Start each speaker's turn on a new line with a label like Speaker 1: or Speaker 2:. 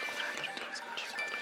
Speaker 1: So